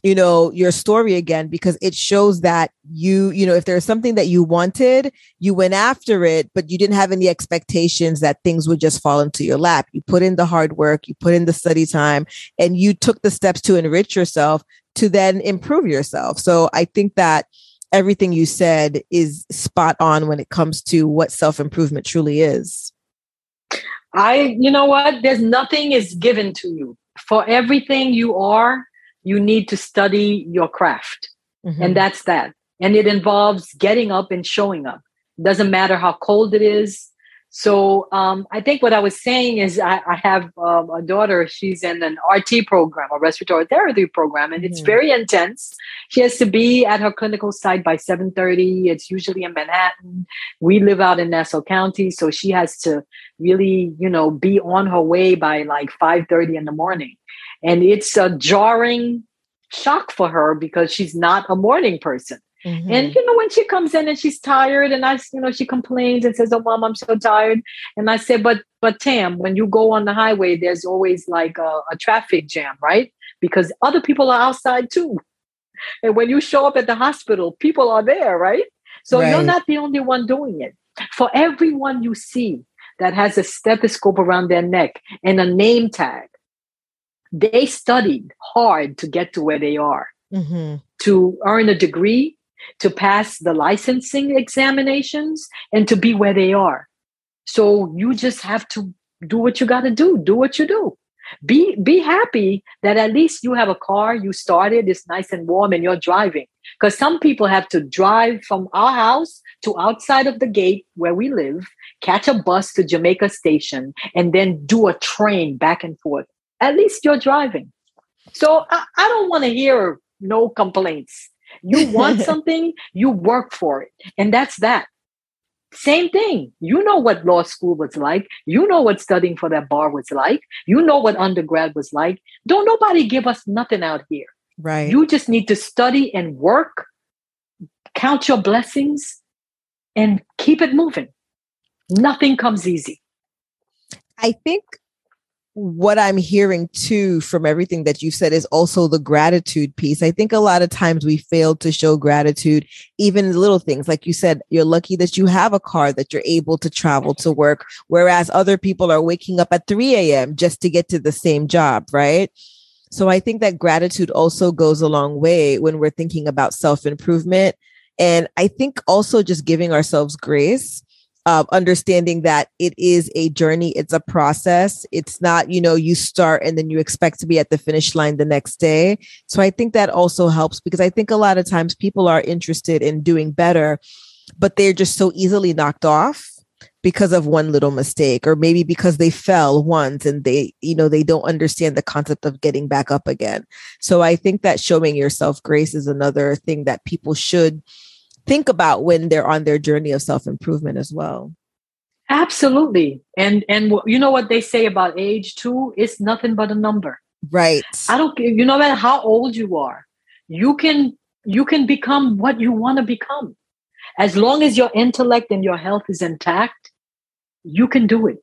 you know, your story again because it shows that you, you know, if there's something that you wanted, you went after it, but you didn't have any expectations that things would just fall into your lap. You put in the hard work, you put in the study time, and you took the steps to enrich yourself to then improve yourself. So I think that everything you said is spot on when it comes to what self improvement truly is. I, you know what? There's nothing is given to you. For everything you are, you need to study your craft. Mhm. And that's that. And it involves getting up and showing up. Doesn't matter how cold it is. So um, I think what I was saying is I, I have um, a daughter. She's in an RT program, a respiratory therapy program, and it's Mhm. very intense. She has to be at her clinical site by 7:30. It's usually in Manhattan. We live out in Nassau County, so she has to really, you know, be on her way by like 5:30 in the morning. And it's a jarring shock for her because she's not a morning person. Mhm. And you know, when she comes in and she's tired, and I, you know, she complains and says, "Oh, mom, I'm so tired." And I say, "But, but Tam, when you go on the highway, there's always like a, a traffic jam, right? Because other people are outside too. And when you show up at the hospital, people are there, right? So you're not the only one doing it. For everyone you see that has a stethoscope around their neck and a name tag, they studied hard to get to where they are Mhm. to earn a degree, to pass the licensing examinations, and to be where they are. So you just have to do what you got to do. Do what you do. Be be happy that at least you have a car. You started. It's nice and warm, and you're driving. Because some people have to drive from our house to outside of the gate where we live, catch a bus to Jamaica Station, and then do a train back and forth. At least you're driving. So I, I don't want to hear no complaints. You want something, you work for it. And that's that. Same thing. You know what law school was like. You know what studying for that bar was like. You know what undergrad was like. Don't nobody give us nothing out here. Right. You just need to study and work, count your blessings, and keep it moving. Nothing comes easy. I think what I'm hearing too from everything that you've said is also the gratitude piece. I think a lot of times we fail to show gratitude, even little things. Like you said, you're lucky that you have a car that you're able to travel to work, whereas other people are waking up at 3 a.m. just to get to the same job, right? So I think that gratitude also goes a long way when we're thinking about self improvement. And I think also just giving ourselves grace uh, understanding that it is a journey, it's a process. It's not, you know, you start and then you expect to be at the finish line the next day. So I think that also helps because I think a lot of times people are interested in doing better, but they're just so easily knocked off because of one little mistake or maybe because they fell once and they you know they don't understand the concept of getting back up again so i think that showing yourself grace is another thing that people should think about when they're on their journey of self-improvement as well Absolutely. And and you know what they say about age too? It's nothing but a number. right I don't care. You know matter how old you are, you can you can become what you want to become. As long as your intellect and your health is intact, you can do it.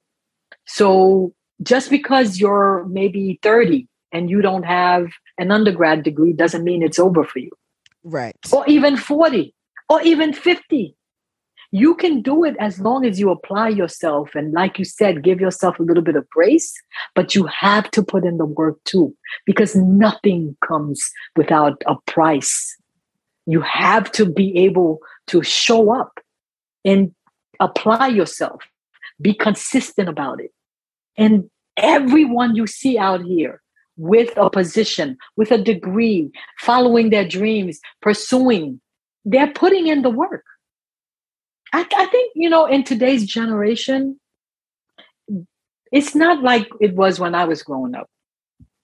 So just because you're maybe 30 and you don't have an undergrad degree doesn't mean it's over for you. right Or even 40 or even 50. You can do it as long as you apply yourself. And like you said, give yourself a little bit of grace, but you have to put in the work too, because nothing comes without a price. You have to be able to show up and apply yourself, be consistent about it. And everyone you see out here with a position, with a degree, following their dreams, pursuing, they're putting in the work. I, I think, you know, in today's generation, it's not like it was when I was growing up.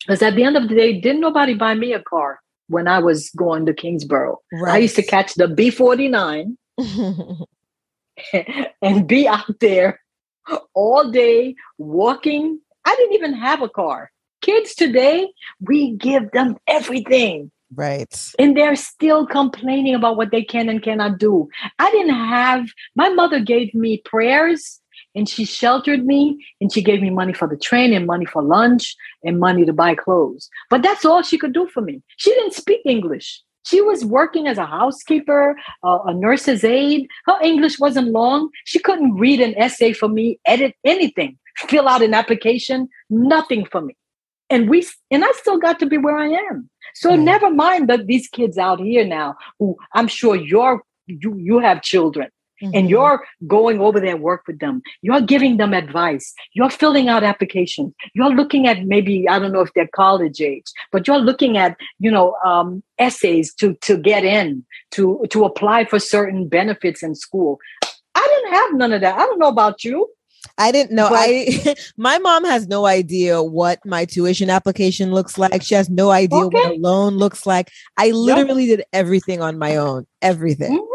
Because at the end of the day, didn't nobody buy me a car when I was going to Kingsborough. I used to catch the B49 and be out there all day walking. I didn't even have a car. Kids today, we give them everything right and they're still complaining about what they can and cannot do. I didn't have, my mother gave me prayers and she sheltered me and she gave me money for the train and money for lunch and money to buy clothes. But that's all she could do for me. She didn't speak English. She was working as a housekeeper, uh, a nurse's aide. Her English wasn't long. She couldn't read an essay for me, edit anything, fill out an application, nothing for me. And we and I still got to be where I am. So Right. never mind that these kids out here now, who I'm sure you're you you have children Mm-hmm. and you're going over there work with them. You're giving them advice. You're filling out applications. You're looking at maybe i don't know if they're college age but you're looking at you know um, essays to to get in to to apply for certain benefits in school. I didn't have none of that. I don't know about you I didn't know. But- I my mom has no idea what my tuition application looks like. She has no idea what a loan looks like. I literally did everything on my own. Everything. Mhm.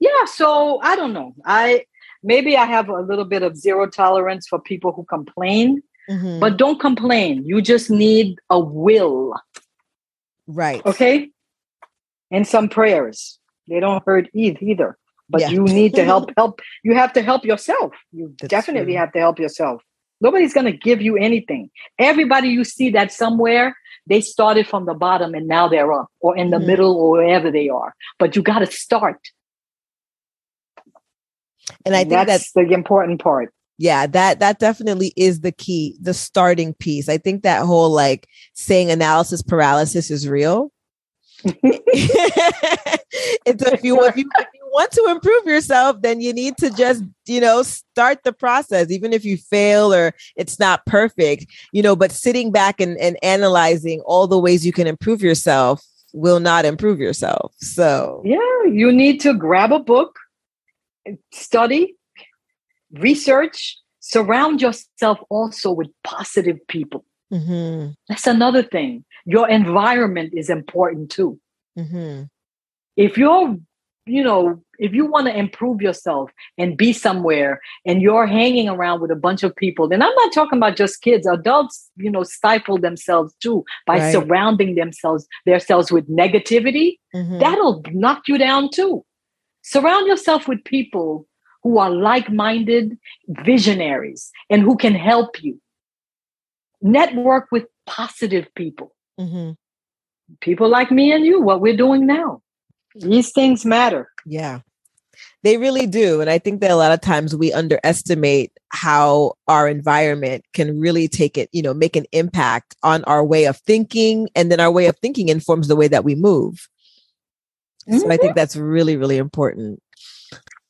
yeah so i don't know i maybe i have a little bit of zero tolerance for people who complain Mhm. but don't complain you just need a will right. okay and some prayers they don't hurt either. But Yeah. you need to help help you have to help yourself you That's definitely true. have to help yourself nobody's going to give you anything everybody you see that somewhere they started from the bottom and now they're up or in the Mhm. middle or wherever they are but you got to start And I think that's that's the important part yeah, that that definitely is the key, the starting piece. I think that whole like saying analysis paralysis is real. it's if you if you if you want to improve yourself, then you need to just you know start the process, even if you fail or it's not perfect, you know. But sitting back and, and analyzing all the ways you can improve yourself will not improve yourself. So Yeah, you need to grab a book, study, research, surround yourself also with positive people. mhm, That's another thing. Your environment is important too. mhm. If you're, you know, if you want to improve yourself and be somewhere and you're hanging around with a bunch of people, then I'm not talking about just kids. Adults, you know, stifle themselves too by Right. surrounding themselves themselves with negativity mhm. that'll knock you down too. Surround yourself with people who are like minded visionaries and who can help you. network with positive people. Mhm. People like me and you, what we're doing now. These things matter. Yeah. They really do. And I think that a lot of times we underestimate how our environment can really take it, you know, make an impact on our way of thinking. And then our way of thinking informs the way that we move. So I think mm-hmm. that's really, really important.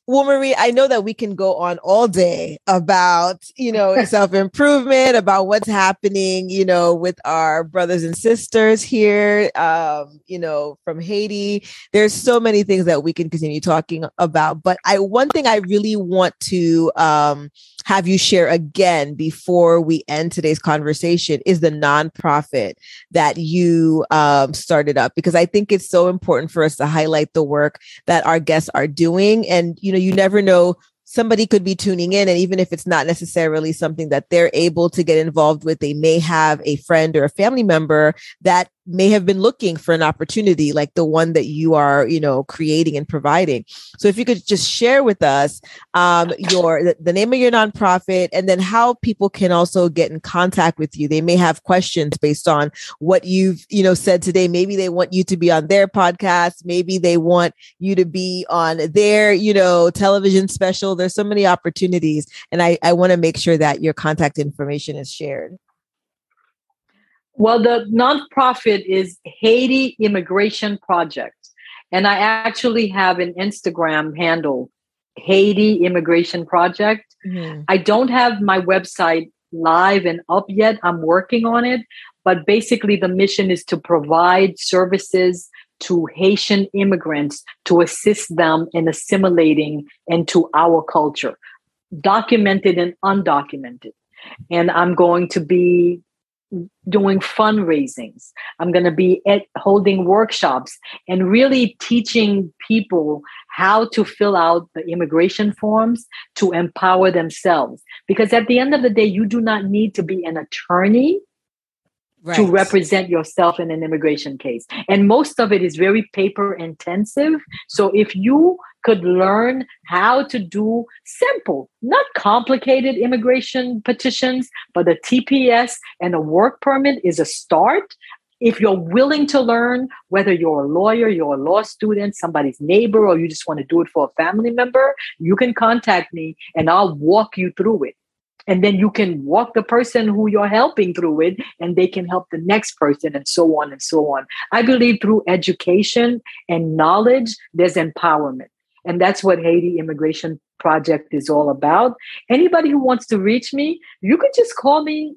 Well, Marie, I know that we can go on all day about, you know, self improvement, about what's happening, you know, with our brothers and sisters here, um, you know, from Haiti. There's so many things that we can continue talking about. But I, one thing I really want to um, have you share again before we end today's conversation is the nonprofit that you um, started up, because I think it's so important for us to highlight the work that our guests are doing. And, you know, you never know somebody could be tuning in and even if it's not necessarily something that they're able to get involved with they may have a friend or a family member that may have been looking for an opportunity like the one that you are you know creating and providing. So if you could just share with us um, your the, name of your nonprofit and then how people can also get in contact with you. They may have questions based on what you've you know said today. Maybe they want you to be on their podcast. Maybe they want you to be on their you know television special. There's so many opportunities and i i want to make sure that your contact information is shared Well, the nonprofit is Haiti Immigration Project. And I actually have an Instagram handle, Haiti Immigration Project. Mhm. I don't have my website live and up yet. I'm working on it. But basically, the mission is to provide services to Haitian immigrants to assist them in assimilating into our culture, documented and undocumented. And I'm going to be doing fundraisings. I'm going to be at holding workshops and really teaching people how to fill out the immigration forms to empower themselves. Because at the end of the day, you do not need to be an attorney to represent yourself in an immigration case. And most of it is very paper intensive. So if you could learn how to do simple, not complicated immigration petitions, but a TPS and a work permit is a start. If you're willing to learn, whether you're a lawyer, you're a law student, somebody's neighbor, or you just want to do it for a family member, you can contact me and I'll walk you through it. And then you can walk the person who you're helping through it and they can help the next person and so on and so on. I believe through education and knowledge there's empowerment and that's what haiti immigration project is all about. Anybody who wants to reach me you can just call me.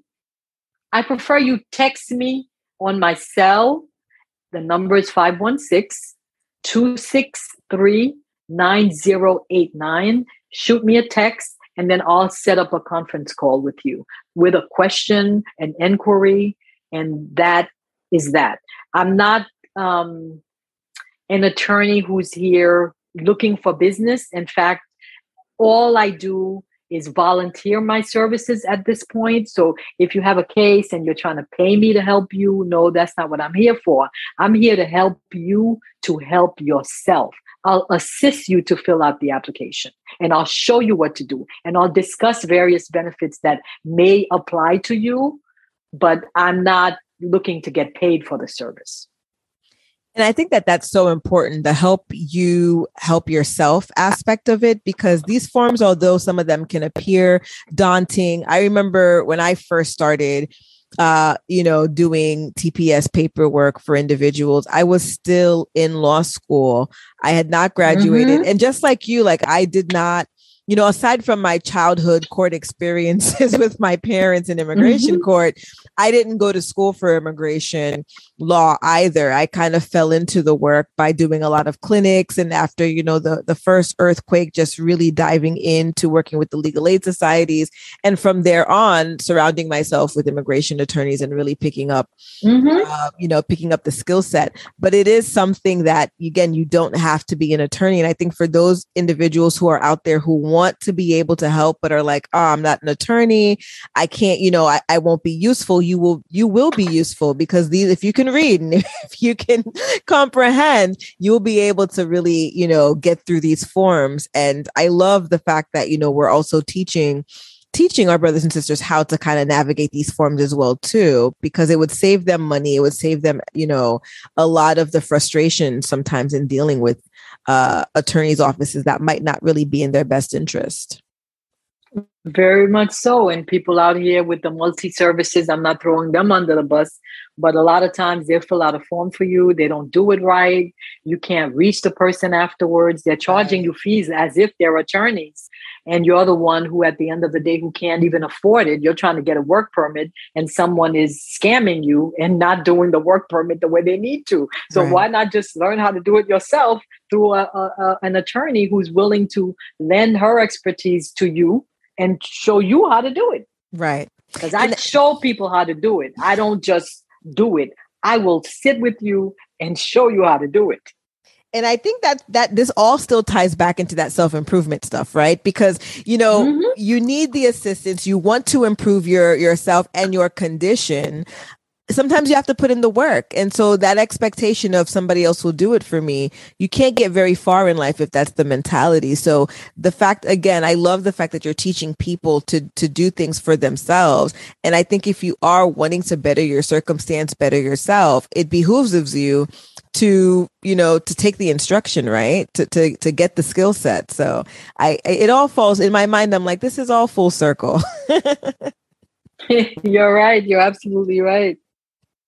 I prefer you text me on my cell. The number is 516 263 9089 shoot me a text and then I'll set up a conference call with you with a question, an inquiry, and that is that. I'm not um, an attorney who's here looking for business. In fact, all I do is volunteer my services at this point. So if you have a case and you're trying to pay me to help you, no, that's not what I'm here for. I'm here to help you to help yourself. I'll assist you to fill out the application and I'll show you what to do and I'll discuss various benefits that may apply to you, but I'm not looking to get paid for the service. And I think that that's so important the help you help yourself aspect of it because these forms, although some of them can appear daunting, I remember when I first started, uh, you know, doing TPS paperwork for individuals, I was still in law school. I had not graduated. And just like you, like I did not you know, aside from my childhood court experiences with my parents in immigration court, I didn't go to school for immigration law either. I kind of fell into the work by doing a lot of clinics and after, you know, the the first earthquake just really diving into working with the legal aid societies and from there on surrounding myself with immigration attorneys and really picking up uh, you know, picking up the skill set. But it is something that, again, you don't have to be an attorney. And I think for those individuals who are out there who want to be able to help, but are like, oh, I'm not an attorney. I can't, you know, I, I won't be useful. You will, you will be useful because these, if you can read and if you can comprehend, you'll be able to really, you know, get through these forms. And I love the fact that, you know, we're also teaching teaching our brothers and sisters how to kind of navigate these forms as well too because it would save them money it would save them you know a lot of the frustration sometimes in dealing with uh, attorneys offices that might not really be in their best interest Very much so. And people out here with the multi services, I'm not throwing them under the bus, but a lot of times they fill out a form for you. They don't do it right. You can't reach the person afterwards. They're charging you fees as if they're attorneys. And you're the one who, at the end of the day, who can't even afford it. You're trying to get a work permit and someone is scamming you and not doing the work permit the way they need to. So Right. why not just learn how to do it yourself through a, a, a- an attorney who's willing to lend her expertise to you and show you how to do it? right Because I show people how to do it. I don't just do it. I will sit with you and show you how to do it. and i think that that this all still ties back into that self-improvement stuff right because you know Mhm. you need the assistance you want to improve your yourself and your condition sometimes you have to put in the work. And so that expectation of somebody else will do it for me you can't get very far in life if that's the mentality. So the fact again i love the fact that you're teaching people to to do things for themselves. And i think if you are wanting to better your circumstance better yourself it behooves of you to you know to take the instruction right? To to, to get the skill set. So I, it all falls in my mind i'm like this is all full circle. You're right. You're absolutely right.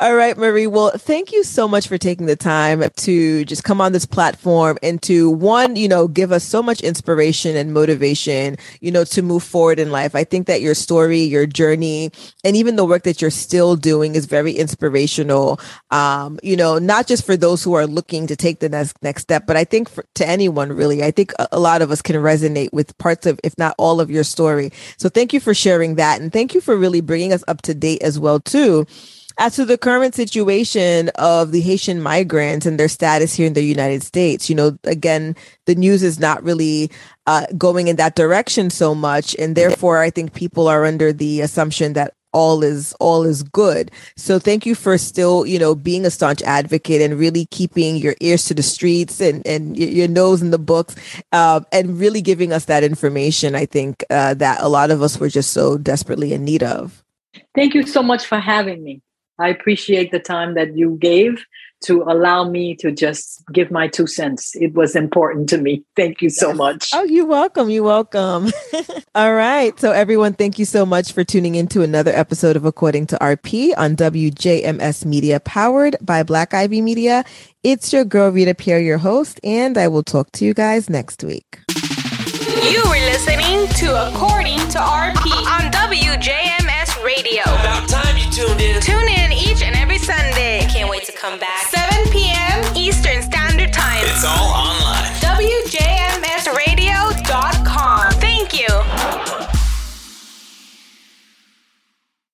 All right, Marie. Well, thank you so much for taking the time to just come on this platform and to one, you know, give us so much inspiration and motivation, you know, to move forward in life. I think that your story, your journey, and even the work that you're still doing is very inspirational. Um, you know, not just for those who are looking to take the next next step, but I think for, to anyone really. I think a, a lot of us can resonate with parts of, if not all of your story. So thank you for sharing that, and thank you for really bringing us up to date as well too as to the current situation of the Haitian migrants and their status here in the United States, you know, again, the news is not really uh, going in that direction so much, and therefore, I think people are under the assumption that all is all is good. So, thank you for still, you know, being a staunch advocate and really keeping your ears to the streets and and your nose in the books, um, and really giving us that information. I think uh, that a lot of us were just so desperately in need of. Thank you so much for having me. I appreciate the time that you gave to allow me to just give my two cents. It was important to me. Thank you so much. Oh, you're welcome. You're welcome. All right. So, everyone, thank you so much for tuning in to another episode of According to RP on WJMS Media, powered by Black Ivy Media. It's your girl, Rita Pierre, your host, and I will talk to you guys next week. You were listening to According to RP on WJMS Radio. About time you tuned in. Tune in each and every Sunday. Can't wait to come back. 7 p.m. Eastern Standard Time. It's all online. WJMS